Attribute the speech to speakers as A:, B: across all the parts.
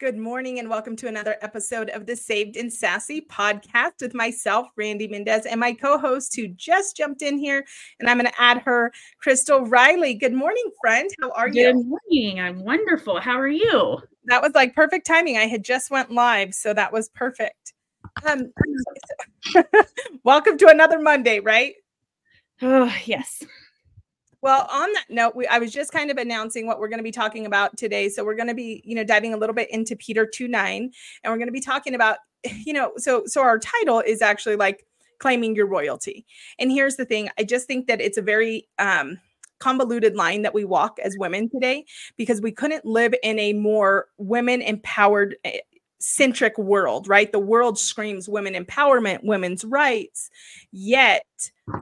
A: Good morning and welcome to another episode of the Saved and Sassy podcast with myself, Randy Mendez, and my co host who just jumped in here. And I'm going to add her, Crystal Riley. Good morning, friend. How are you?
B: Good morning. I'm wonderful. How are you?
A: That was like perfect timing. I had just went live, so that was perfect. Um, welcome to another Monday, right?
B: Oh, yes.
A: Well, on that note, we, I was just kind of announcing what we're going to be talking about today. So we're going to be, you know, diving a little bit into Peter 2 9, and we're going to be talking about, you know, so so our title is actually like claiming your royalty. And here's the thing, I just think that it's a very um convoluted line that we walk as women today because we couldn't live in a more women empowered eh, centric world, right? The world screams women empowerment, women's rights. Yet,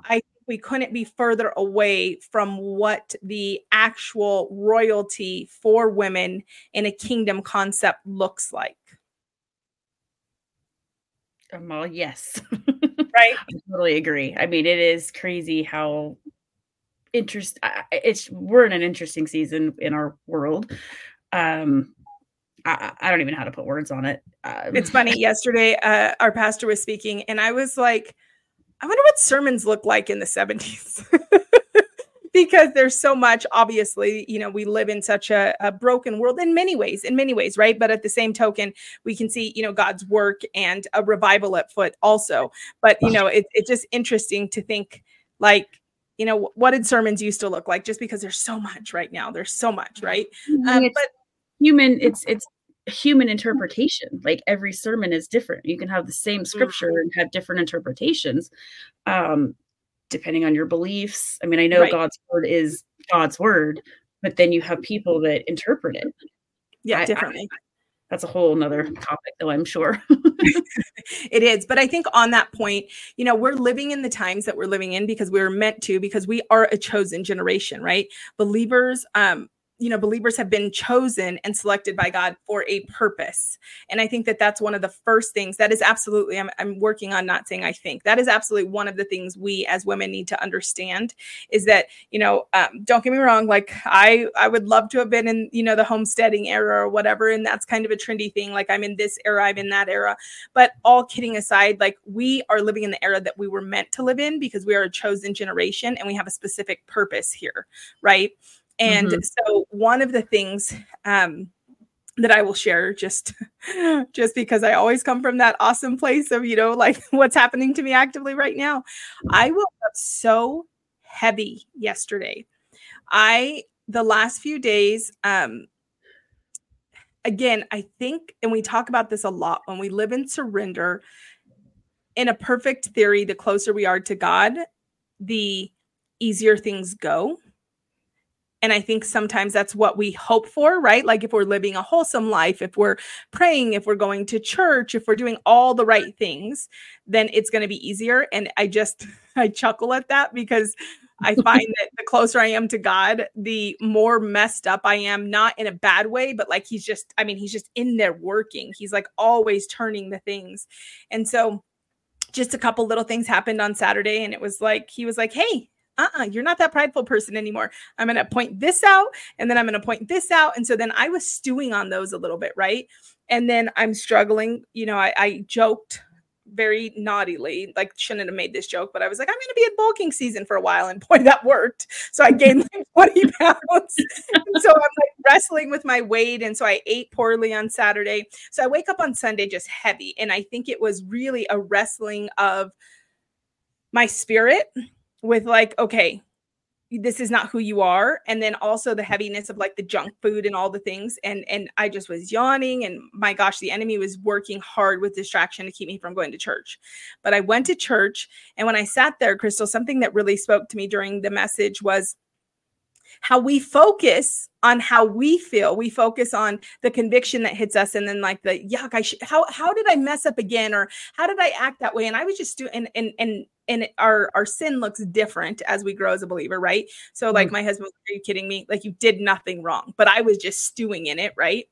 A: I we couldn't be further away from what the actual royalty for women in a kingdom concept looks like.
B: Um, well, yes.
A: right.
B: I totally agree. I mean, it is crazy how interest it's we're in an interesting season in our world. Um I, I don't even know how to put words on it.
A: Um, it's funny. Yesterday, uh, our pastor was speaking, and I was like, I wonder what sermons look like in the 70s. because there's so much obviously you know we live in such a, a, broken world in many ways in many ways right? But at the same token we can see you know god's work and a revival at foot also. But you know it, it's just interesting to think like you know what did sermons used to look like just because there's so much right now. There's so much right.
B: um, but human it's it's human interpretation like every sermon is different. You can have the same scripture mm-hmm. and have different interpretations um depending on your beliefs. I mean i know right. god's word is god's word but then you have people that interpret it.
A: Yeah I, differently
B: I, that's a whole nother topic though i'm sure.
A: It is but i think on that point you know we're living in the times that we're living in because we are meant to because we are a chosen generation right? Believers um you know believers have been chosen and selected by god for a purpose. And i think that that's one of the first things that is absolutely i'm, I'm working on not saying i think that is absolutely one of the things we as women need to understand is that you know um, don't get me wrong like i i would love to have been in you know the homesteading era or whatever and that's kind of a trendy thing like i'm in this era i'm in that era. But all kidding aside like we are living in the era that we were meant to live in because we are a chosen generation and we have a specific purpose here right and mm-hmm. so one of the things um, that I will share just just because I always come from that awesome place of, you know, like what's happening to me actively right now. I woke up so heavy yesterday. I the last few days um again, I think and we talk about this a lot when we live in surrender in a perfect theory the closer we are to God, the easier things go and I think sometimes that's what we hope for, right? Like if we're living a wholesome life, if we're praying, if we're going to church, if we're doing all the right things, then it's going to be easier. And I just, I chuckle at that because I find that the closer I am to God, the more messed up I am, not in a bad way, but like he's just, I mean, he's just in there working. He's like always turning the things. And so, just a couple little things happened on Saturday, and it was like, he was like, Hey, uh-uh, you're not that prideful person anymore. I'm going to point this out and then I'm going to point this out. And so then I was stewing on those a little bit, right? And then I'm struggling. You know, I, I joked very naughtily, like shouldn't have made this joke, but I was like, I'm going to be in bulking season for a while. And boy, that worked. So I gained like 20 pounds. and so I'm like wrestling with my weight. And so I ate poorly on Saturday. So I wake up on Sunday just heavy. And I think it was really a wrestling of my spirit with like, okay, this is not who you are and then also the mm-hmm. heaviness of like the junk food and all the things and and i just was yawning and my gosh the enemy was working hard with distraction to keep me from going to church. But i went to church and when i sat there crystal something that really spoke to me during the message was how we focus on how we feel. We focus on the conviction that hits us, and then like the yuck. I sh- how how did I mess up again, or how did I act that way? And I was just doing, and and and and our our sin looks different as we grow as a believer, right? So like mm. my husband, are you kidding me? Like you did nothing wrong, but I was just stewing in it, right?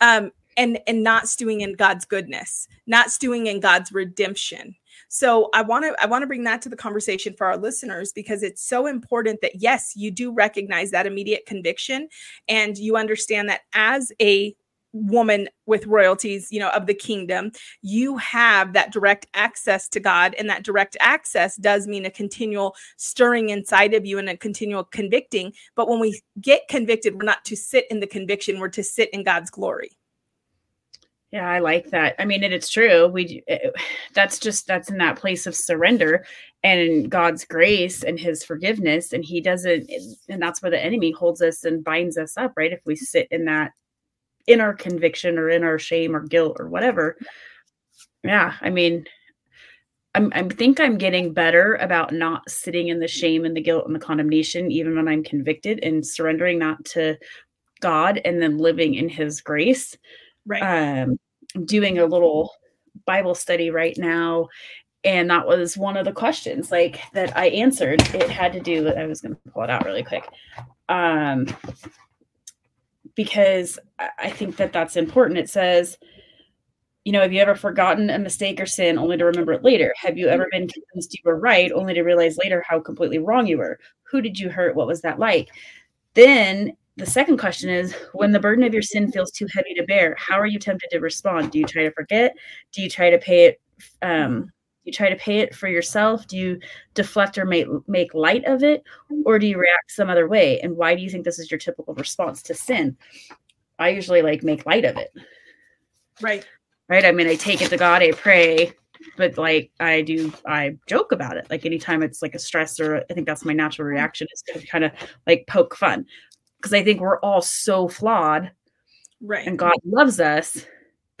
A: Um, and and not stewing in God's goodness, not stewing in God's redemption. So I want to I want to bring that to the conversation for our listeners because it's so important that yes, you do recognize that immediate conviction and you understand that as a woman with royalties you know of the kingdom you have that direct access to god. And that direct access does mean a continual stirring inside of you and a continual convicting. But when we get convicted we're not to sit in the conviction we're to sit in god's glory
B: yeah i like that i mean it's true we eh, that's just that's in that place of surrender and god's grace and his forgiveness and he doesn't and that's where the enemy holds us and binds us up right if we sit in that in our conviction or in our shame or guilt or whatever. Yeah, I mean, I'm, I think I'm getting better about not sitting in the shame and the guilt and the condemnation, even when I'm convicted, and surrendering that to God and then living in His grace.
A: Right.
B: Um, doing a little Bible study right now, and that was one of the questions like that I answered. It had to do. with I was going to pull it out really quick. Um, because I think that that's important. It says, you know, have you ever forgotten a mistake or sin only to remember it later? Have you ever been convinced you were right only to realize later how completely wrong you were? Who did you hurt? What was that like? Then the second question is when the burden of your sin feels too heavy to bear, how are you tempted to respond? Do you try to forget? Do you try to pay it um, you try to pay it for yourself? Do you deflect or make make light of it, or do you react some other way? And why do you think this is your typical response to sin? I usually like make light of it.
A: Right.
B: Right. I mean, I take it to God, I pray, but like I do, I joke about it. Like anytime it's like a stress or I think that's my natural reaction is to kind of like poke fun because I think we're all so flawed.
A: Right.
B: And God loves us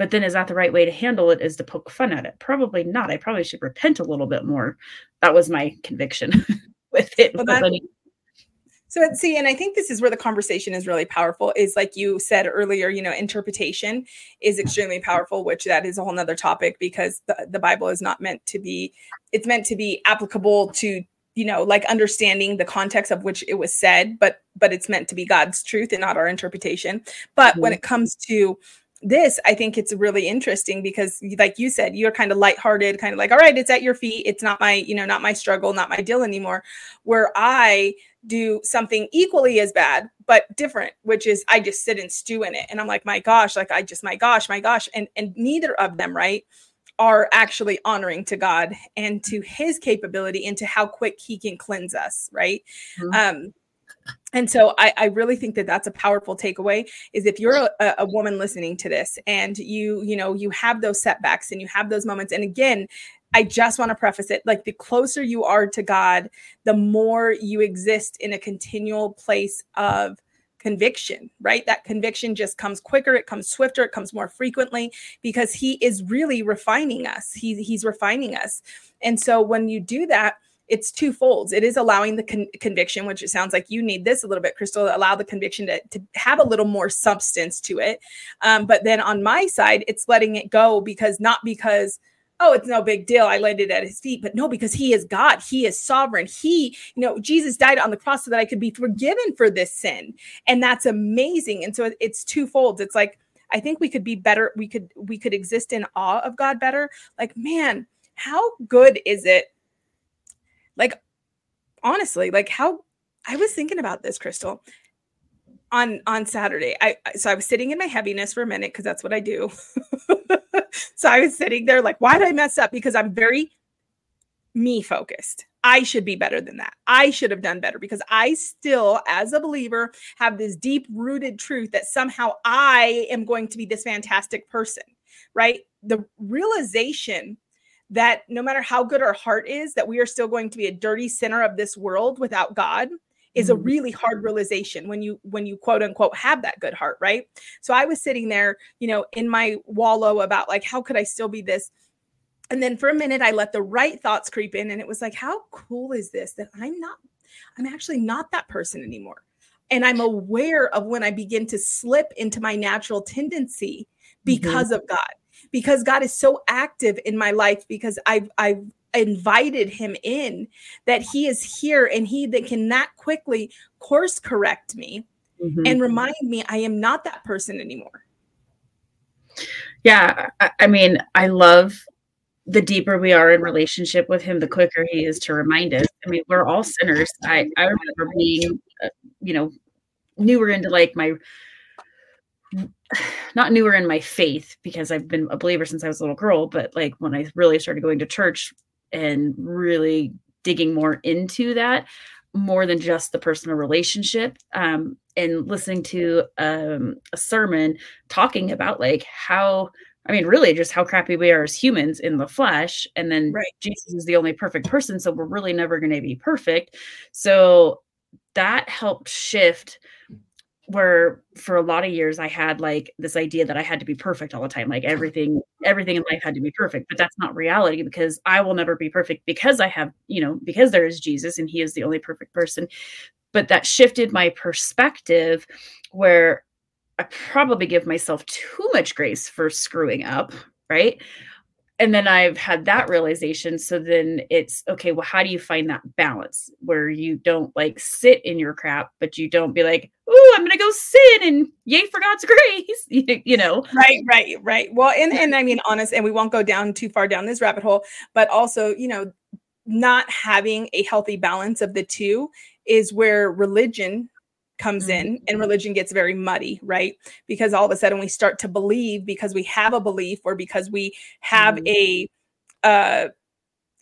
B: but then is that the right way to handle it is to poke fun at it? Probably not. I probably should repent a little bit more. That was my conviction with it. Well, that,
A: so see, and I think this is where the conversation is really powerful. Is like you said earlier, you know, interpretation is extremely powerful, which that is a whole nother topic because the, the Bible is not meant to be, it's meant to be applicable to you know like understanding the context of which it was said but but it's meant to be god's truth and not our interpretation. But mm-hmm. when it comes to this i think it's really interesting because like you said you're kind of lighthearted kind of like all right it's at your feet. It's not my you know not my struggle not my deal anymore. Where i do something equally as bad but different which is i just sit and stew in it. And i'm like my gosh like i just my gosh my gosh. And and neither of them right are actually honoring to god and to his capability and to how quick he can cleanse us right mm-hmm. um and so I, I, really think that that's a powerful takeaway is if you're a, a, woman listening to this and you you know you have those setbacks and you have those moments and again i just want to preface it like the closer you are to god the more you exist in a continual place of conviction right that conviction just comes quicker it comes swifter it comes more frequently because he is really refining us he, he's refining us and so when you do that it's two folds. It is allowing the con- conviction, which it sounds like you need this a little bit, Crystal, to allow the conviction to, to have a little more substance to it. Um, but then on my side, it's letting it go because not because, oh, it's no big deal. I landed at his feet, but no, because he is God. He is sovereign. He, you know, Jesus died on the cross so that I could be forgiven for this sin. And that's amazing. And so it's twofold. It's like, I think we could be better. We could, we could exist in awe of God better. Like, man, how good is it like, honestly, like how I was thinking about this, Crystal, on on Saturday. I so I was sitting in my heaviness for a minute because that's what I do. so I was sitting there like, why did I mess up? Because I'm very me focused. I should be better than that. I should have done better because I still, as a believer, have this deep rooted truth that somehow I am going to be this fantastic person, right? The realization that no matter how good our heart is, that we are still going to be a dirty sinner of this world without God is a mm-hmm. really hard realization when you when you quote unquote have that good heart right so i was sitting there you know in my wallow about like how could i still be this and then for a minute i let the right thoughts creep in and it was like how cool is this that i'm not i'm actually not that person anymore and i'm aware of when i begin to slip into my natural tendency mm-hmm. because mm-hmm. of god because God is so active in my life because I've I've invited him in that he is here and he that can that quickly course correct me mm-hmm. and remind me I am not that person anymore.
B: Yeah, I, I mean, I love the deeper we are in relationship with him, the quicker he is to remind us. I mean, we're all sinners. I, I remember being, uh, you know, newer into like my not newer in my faith because I've been a believer since I was a little girl, but like when I really started going to church and really digging more into that, more than just the personal relationship um, and listening to um, a sermon talking about like how i mean really just how crappy we are as humans in the flesh and then right. jesus is the only perfect person so we're really never going to be perfect so that helped shift where for a lot of years I had like this idea that I had to be perfect all the time. Like everything, everything in life had to be perfect. But that's not reality because I will never be perfect because I have, you know, because there is Jesus and he is the only perfect person. But that shifted my perspective where I probably give myself too much grace for screwing up, right? And then I've had that realization. So then it's okay, well, how do you find that balance where you don't like sit in your crap, but you don't be like, oh, I'm gonna go sin and yay for God's grace, you know?
A: Right, right, right. Well, and and I mean, honest, and we won't go down too far down this rabbit hole, but also, you know, not having a healthy balance of the two is where religion comes mm-hmm. in and religion gets very muddy, right? Because all of a sudden we start to believe because we have a belief or because we have mm-hmm. a uh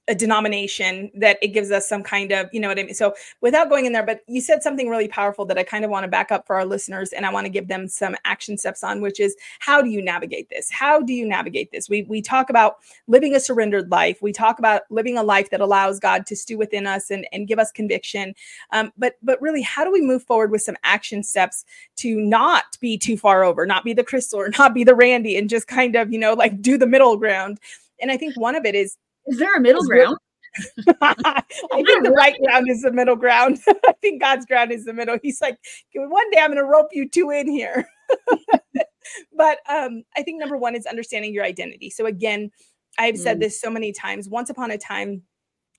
A: a denomination that it gives us some kind of, you know what I mean? So without going in there, but you said something really powerful that I kind of want to back up for our listeners and I want to give them some action steps on, which is how do you navigate this? How do you navigate this? We we talk about living a surrendered life. We talk about living a life that allows God to stew within us and, and give us conviction. Um, but but really, how do we move forward with some action steps to not be too far over, not be the crystal or not be the Randy and just kind of, you know, like do the middle ground? And I think one of it is
B: is there a middle ground?
A: I think the right ground is the middle ground. I think God's ground is the middle. He's like, one day I'm going to rope you two in here. but um, I think number one is understanding your identity. So again, I've said mm. this so many times. Once upon a time,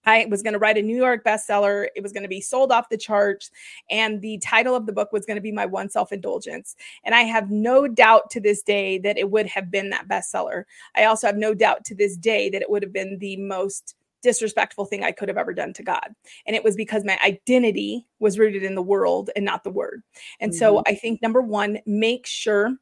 A: I was going to write a New York bestseller. It was going to be sold off the charts. And the title of the book was going to be My One Self Indulgence. And I have no doubt to this day that it would have been that bestseller. I also have no doubt to this day that it would have been the most disrespectful thing I could have ever done to God. And it was because my identity was rooted in the world and not the word. And mm-hmm. so I think number one, make sure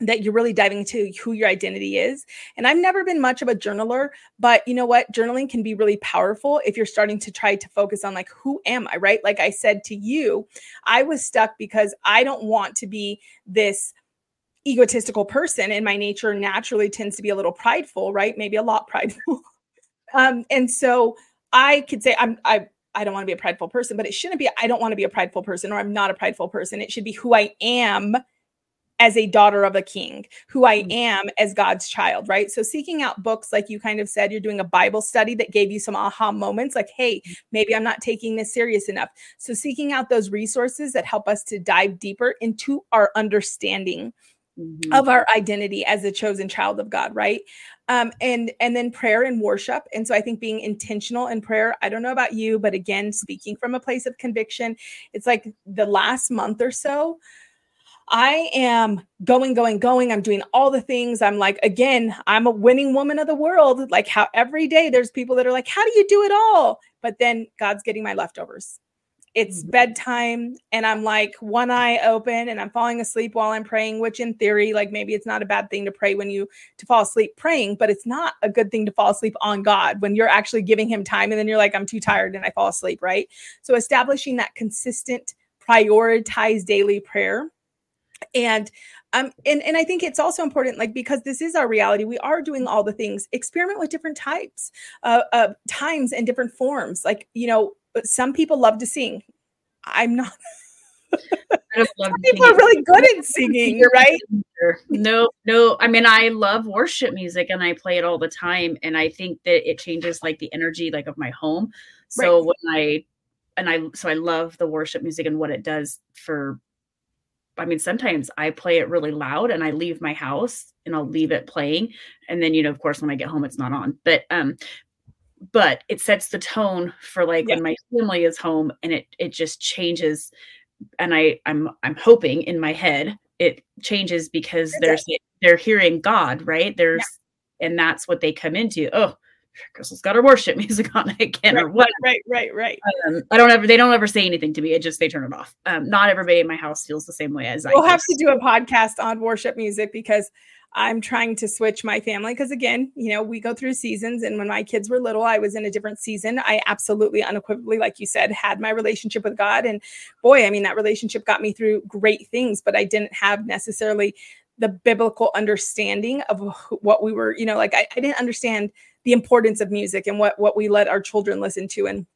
A: that you're really diving into who your identity is. And I've never been much of a journaler, but you know what? Journaling can be really powerful if you're starting to try to focus on like who am I, right? Like I said to you, I was stuck because I don't want to be this egotistical person and my nature naturally tends to be a little prideful, right? Maybe a lot prideful. um and so I could say I'm I I don't want to be a prideful person, but it shouldn't be I don't want to be a prideful person or I'm not a prideful person. It should be who I am as a daughter of a king, who I mm. am as God's child, right? So, seeking out books, like you kind of said, you're doing a Bible study that gave you some aha moments, like, hey, mm. maybe I'm not taking this serious enough. So, seeking out those resources that help us to dive deeper into our understanding. Mm-hmm. of our identity as a chosen child of God, right? Um, and and then prayer and worship. And so I think being intentional in prayer. I don't know about you, but again, speaking from a place of conviction, it's like the last month or so. I am going, going, going. I'm doing all the things. I'm like, again, I'm a winning woman of the world. Like, how every day there's people that are like, how do you do it all? But then God's getting my leftovers. It's mm-hmm. bedtime, and I'm like, one eye open, and I'm falling asleep while I'm praying, which in theory, like maybe it's not a bad thing to pray when you to fall asleep praying, but it's not a good thing to fall asleep on God when you're actually giving Him time, and then you're like, I'm too tired, and I fall asleep, right? So, establishing that consistent, prioritized daily prayer and um and and i think it's also important like because this is our reality we are doing all the things experiment with different types uh, uh times and different forms like you know some people love to sing. I'm not some people are really good at singing right?
B: no no i mean i love worship music and i play it all the time and i think that it changes like the energy like of my home. So right. when i and i so i love the worship music and what it does for I mean, sometimes I play it really loud and I leave my house and I'll leave it playing. And then, you know, of course, when I get home, it's not on. But um, but it sets the tone for like yeah. when my family is home and it it just changes. And I I'm I'm hoping in my head it changes because there's they're hearing God, right? There's yeah. and that's what they come into. Oh, Crystal's got her worship music on again
A: right,
B: or what.
A: Right, right, right.
B: Um, I don't ever. They don't ever say anything to me. It just they turn it off. Um, not everybody in my house feels the same way as
A: we'll I.
B: We'll
A: have to do a podcast on worship music because I'm trying to switch my family because again, you know, we go through seasons and when my kids were little, I was in a different season. I absolutely unequivocally like you said had my relationship with God and boy, I mean that relationship got me through great things, but I didn't have necessarily the biblical understanding of what we were, you know, like I, I didn't understand the importance of music and what what we let our children listen to and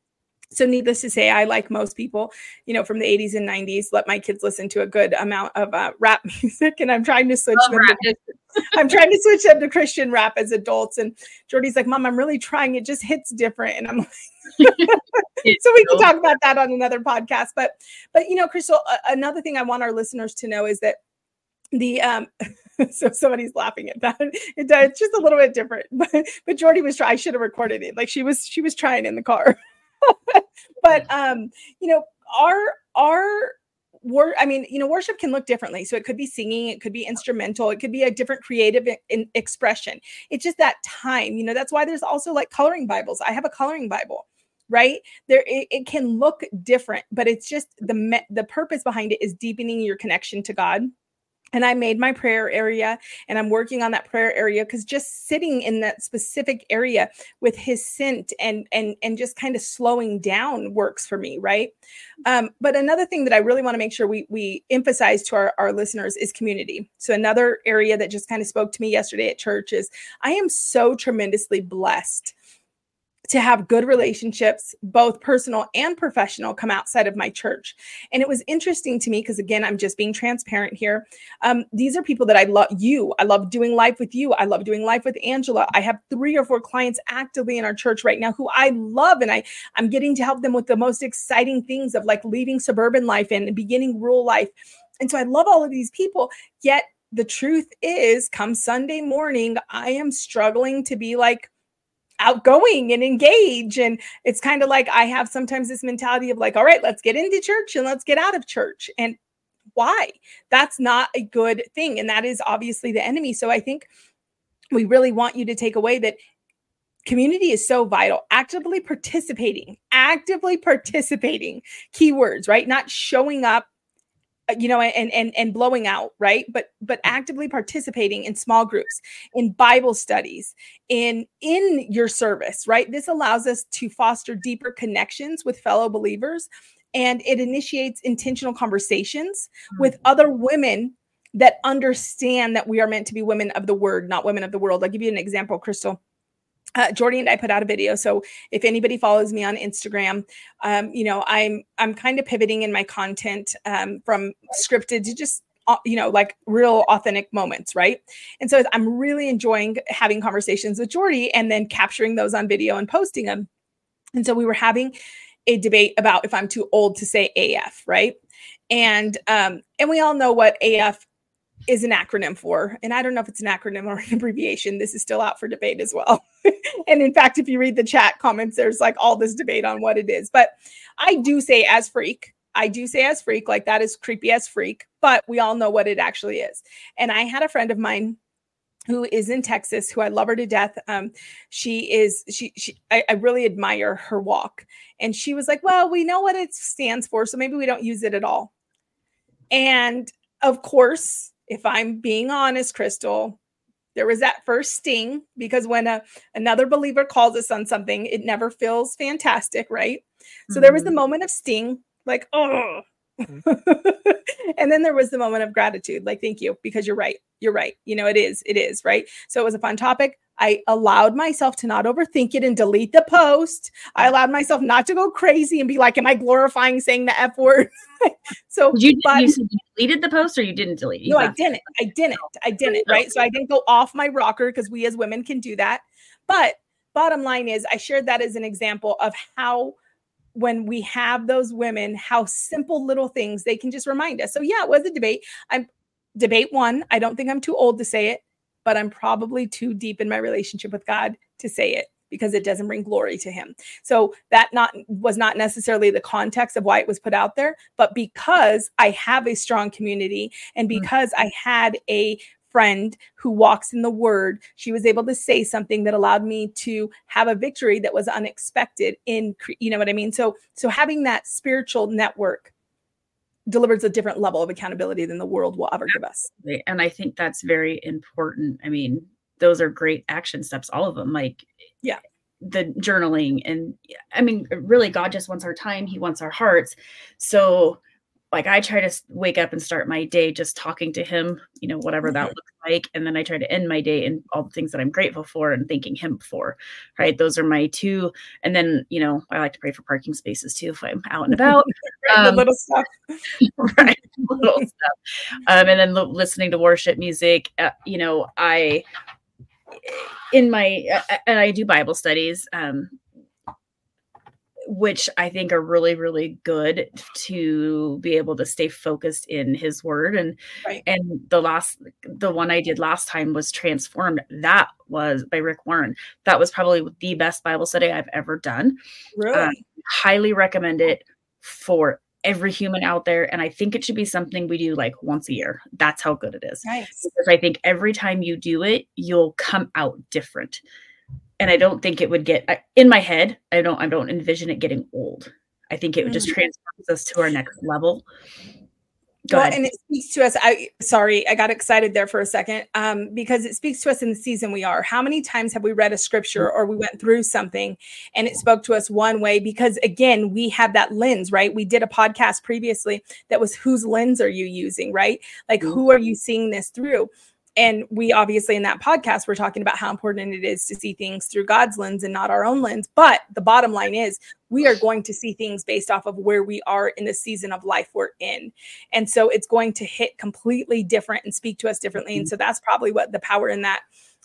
A: so, needless to say, I like most people, you know, from the 80s and 90s, let my kids listen to a good amount of uh, rap music, and I'm trying to switch them. To, I'm trying to switch them to Christian rap as adults. And Jordy's like, "Mom, I'm really trying. It just hits different." And I'm like, "So we can talk about that on another podcast." But, but you know, Crystal, uh, another thing I want our listeners to know is that the um so somebody's laughing at that it's just a little bit different but but jordy was trying i should have recorded it like she was she was trying in the car but um, you know, our our wor- I mean, you know, worship can look differently. So it could be singing, it could be instrumental, it could be a different creative in- expression. It's just that time, you know. That's why there's also like coloring Bibles. I have a coloring Bible right there it, it, can look different but it's just the me- the purpose behind it is deepening your connection to god and I made my prayer area and I'm working on that prayer area because just sitting in that specific area with his scent and and and just kind of slowing down works for me, right? Um, but another thing that I really want to make sure we we emphasize to our, our listeners is community. So another area that just kind of spoke to me yesterday at church is I am so tremendously blessed to have good relationships, both personal and professional, come outside of my church. And it was interesting to me because, again, I'm just being transparent here. Um, these are people that I love you. I love doing life with you. I love doing life with Angela. I have three or four clients actively in our church right now who I love, and I, I'm getting to help them with the most exciting things of like leaving suburban life and beginning rural life. And so I love all of these people, yet the truth is, come Sunday morning, I am struggling to be like, outgoing and engage. And it's kind of like I have sometimes this mentality of like, all right, let's get into church and let's get out of church. And why? That's not a good thing. And that is obviously the enemy. So I think we really want you to take away that community is so vital actively participating actively participating keywords right not showing up you know and and and blowing out right? But but actively participating in small groups in bible studies in in your service right? This allows us to foster deeper connections with fellow believers and it initiates intentional conversations mm-hmm. with other women that understand that we are meant to be women of the word not women of the world. I'll give you an example crystal uh, Jordy and I put out a video. So if anybody follows me on Instagram, um, you know, I'm I'm kind of pivoting in my content um, from scripted to just uh, you know like real authentic moments, right? And so I'm really enjoying having conversations with Jordy and then capturing those on video and posting them. And so we were having a debate about if I'm too old to say AF, right? And um, and we all know what AF is an acronym for. And I don't know if it's an acronym or an abbreviation. This is still out for debate as well. and in fact, if you read the chat comments, there's like all this debate on what it is. But I do say as freak. I do say as freak, like that is creepy as freak, but we all know what it actually is. And I had a friend of mine who is in Texas, who I love her to death. Um, she is she she I, I, really admire her walk. And she was like, Well, we know what it stands for, so maybe we don't use it at all. And of course, if I'm being honest, Crystal, there was that first sting because when a, another believer calls us on something, it never feels fantastic, right? Mm-hmm. So there was the mm-hmm. moment of sting, like, oh. Mm-hmm. and then there was the moment of gratitude, like, thank you, because you're right. You're right. You know, it is, it is, right? So it was a fun topic. I allowed myself to not overthink it and delete the post. I allowed myself not to go crazy and be like, "Am I glorifying saying the f word?" so
B: you, but, you, you, deleted the post or you didn't delete?
A: You no, I didn't. I didn't. I didn't. Oh. Right. So I didn't go off my rocker because we as women can do that. But bottom line is, I shared that as an example of how when we have those women, how simple little things they can just remind us. So yeah, it was a debate. I'm debate one. I don't think I'm too old to say it but I'm probably too deep in my relationship with God to say it because it doesn't bring glory to him. So that not was not necessarily the context of why it was put out there, but because I have a strong community and mm. because I had a friend who walks in the word she was able to say something that allowed me to have a victory that was unexpected in you know what i mean so so having that spiritual network delivers a different level of accountability than the world will ever give us
B: and i think that's very important i mean those are great action steps all of them like
A: yeah
B: the journaling and i mean really god just wants our time he wants our hearts so like I try to wake up and start my day just talking to him, you know, whatever that mm-hmm. looks like. And then I try to end my day in all the things that I'm grateful for and thanking him for. Right. Those are my two. And then, you know, I like to pray for parking spaces too if I'm out and about.
A: right, um, the little stuff.
B: right. Little stuff. Um, and then lo- listening to worship music. Uh, you know, I in my uh, and I do Bible studies. Um, which I think are really, really good to be able to stay focused in his word. And right. and the last the one I did last time was transformed. That was by Rick Warren. That was probably the best Bible study I've ever done.
A: Really? Um,
B: highly recommend it for every human out there. And I think it should be something we do like once a year. That's how good it is.
A: Nice.
B: Because I think every time you do it, you'll come out different and I don't think it would get in my head. I don't I don't envision it getting old. I think it would just mm. transform us to our next level.
A: Go well, ahead. and it speaks to us. I sorry, I got excited there for a second um, because it speaks to us in the season we are. How many times have we read a scripture or we went through something and it spoke to us one way? Because again, we have that lens, right? We did a podcast previously that was whose lens are you using, right? Like mm-hmm. who are you seeing this through? And we obviously in that podcast we're talking about how important it is to see things through god's lens and not our own lens. But the bottom line is we are going to see things based off of where we are in the season of life we're in. And so it's going to hit completely different and speak to us differently. And mm-hmm. so that's probably what the power in that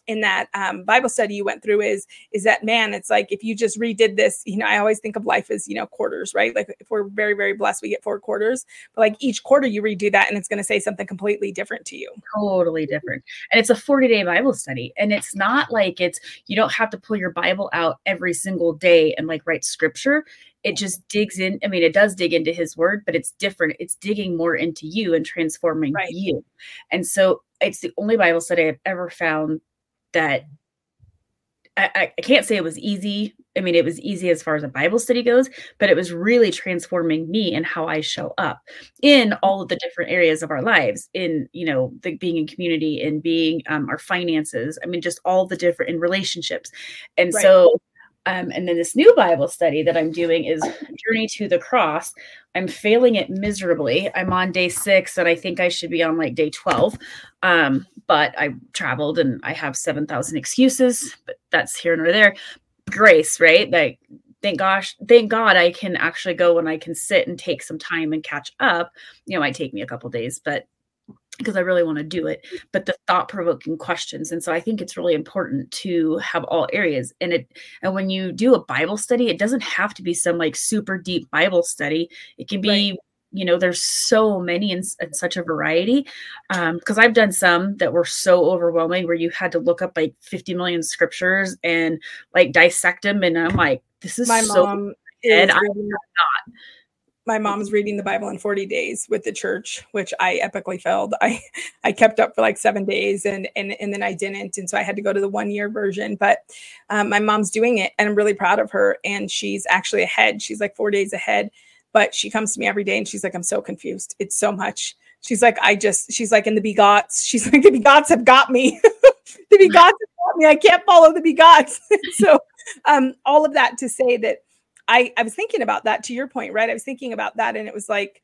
A: in that um, Bible study you went through is is that man, it's like if you just redid this, you know, I always think of life as you know quarters, right? Like if we're very very blessed, we get four quarters, but like each quarter you redo that, and it's going to say something completely different to you.
B: Totally different, and it's a forty day Bible study, and it's not like it's you don't have to pull your Bible out every single day and like write scripture it just digs in. I mean, it does dig into his word, but it's different. It's digging more into you and transforming right. you. And so it's the only Bible study I've ever found that I, I, can't say it was easy. I mean, it was easy as far as a Bible study goes, but it was really transforming me and how I show up in all of the different areas of our lives, in you know, the being in community and being um, our finances. I mean, just all the different in relationships. And right. so um, and then this new Bible study that I'm doing is Journey to the Cross. I'm failing it miserably. I'm on day six, and I think I should be on like day 12. Um, but I traveled and I have 7,000 excuses, but that's here nor there. Grace, right? Like, thank gosh, thank God I can actually go and I can sit and take some time and catch up. You know, it might take me a couple days, but because I really want to do it, but the thought provoking questions. And so I think it's really important to have all areas. And it and when you do a Bible study, it doesn't have to be some like super deep Bible study. It can be right. You know, there's so many and, such a variety. Um, because I've done some that were so overwhelming where you had to look up like 50 million scriptures and like dissect them. And I'm like, this is
A: my
B: so
A: mom and I'm not my mom's reading the Bible in 40 days with the church, which I epically failed. I I kept up for like seven days and and and then I didn't, and so I had to go to the one year version. But um, my mom's doing it, and I'm really proud of her. And she's actually ahead. She's like four days ahead. But she comes to me every day, and she's like, "I'm so confused. It's so much." She's like, "I just," she's like, "In the begots." She's like, "The begots have got me. the begots have got me. I can't follow the begots." so, um, all of that to say that I, I was thinking about that to your point, right? I was thinking about that and it was like,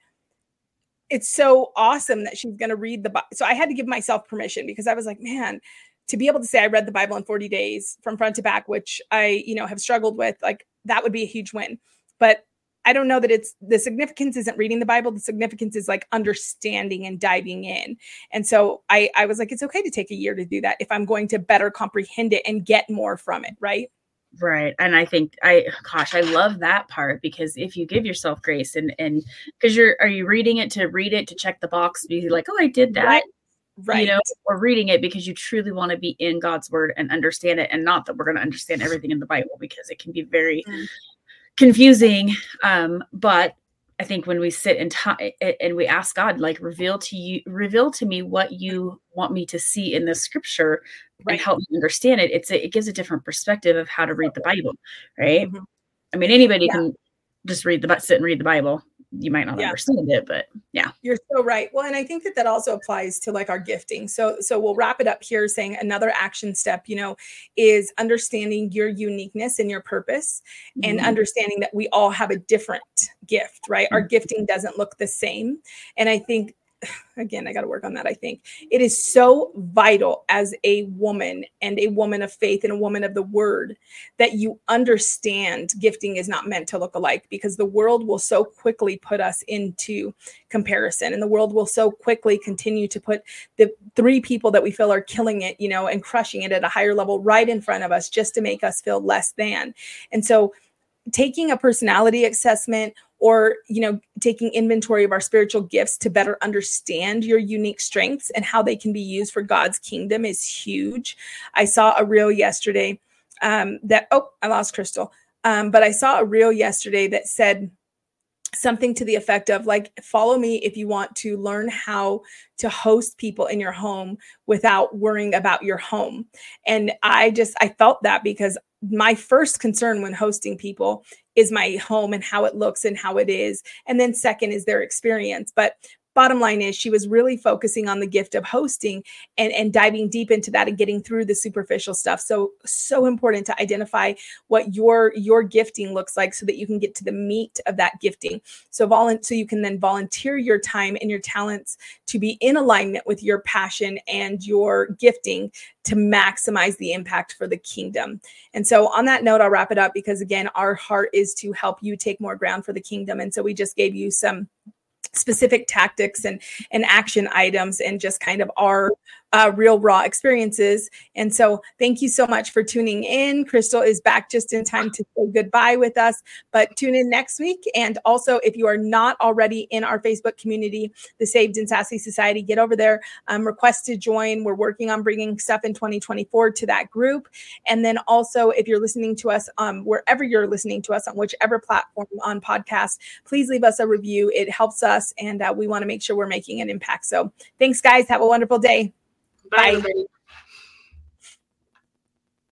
A: it's so awesome that she's going to read the Bible. So I had to give myself permission because I was like, man, to be able to say I read the Bible in 40 days from front to back, which I, you know, have struggled with, like that would be a huge win. But I don't know that it's the significance isn't reading the Bible. The significance is like understanding and diving in. And so I, I was like, it's okay to take a year to do that if I'm going to better comprehend it and get more from it. Right.
B: Right. And I think I gosh, I love that part because if you give yourself grace and and because you're are you reading it to read it to check the box, be like, oh, I did that.
A: Right. right.
B: You know, or reading it because you truly want to be in God's word and understand it, and not that we're going to understand everything in the Bible because it can be very mm. confusing. Um, but I think when we sit and t- and we ask God, like, reveal to you, reveal to me what you want me to see in the scripture, right. and help me understand it. It's a, it gives a different perspective of how to read the Bible, right? Mm-hmm. I mean, anybody yeah. can just read the sit and read the Bible, you might not yeah. understand it but yeah
A: you're so right well and i think that that also applies to like our gifting so so we'll wrap it up here saying another action step you know is understanding your uniqueness and your purpose mm-hmm. and understanding that we all have a different gift right mm-hmm. our gifting doesn't look the same and i think again, I got to work on that. I think it is so vital as a woman and a woman of faith and a woman of the word that you understand gifting is not meant to look alike because the world will so quickly put us into comparison and the world will so quickly continue to put the three people that we feel are killing it, you know, and crushing it at a higher level right in front of us just to make us feel less than. And so, taking a personality assessment or you know taking inventory of our spiritual gifts to better understand your unique strengths and how they can be used for god's kingdom is huge. I saw a reel yesterday um, that oh i lost crystal. Um, but i saw a reel yesterday that said something to the effect of like follow me if you want to learn how to host people in your home without worrying about your home. And i just i felt that because my first concern when hosting people is my home and how it looks and how it is and then second is their experience. But bottom line is she was really focusing on the gift of hosting and and diving deep into that and getting through the superficial stuff. So so important to identify what your your gifting looks like so that you can get to the meat of that gifting. So volunteer so you can then volunteer your time and your talents to be in alignment with your passion and your gifting to maximize the impact for the kingdom. And so on that note i'll wrap it up because again our heart is to help you take more ground for the kingdom. And so we just gave you some specific tactics and and action items and just kind of our uh, real raw experiences. And so, thank you so much for tuning in. Crystal is back just in time to say goodbye with us, but tune in next week. And also, if you are not already in our Facebook community, the Saved and Sassy Society, get over there, um, request to join. We're working on bringing stuff in 2024 to that group. And then also, if you're listening to us um, wherever you're listening to us on whichever platform on podcast, please leave us a review. It helps us, and uh, we want to make sure we're making an impact. So, thanks, guys. Have a wonderful day. Bye. Bye.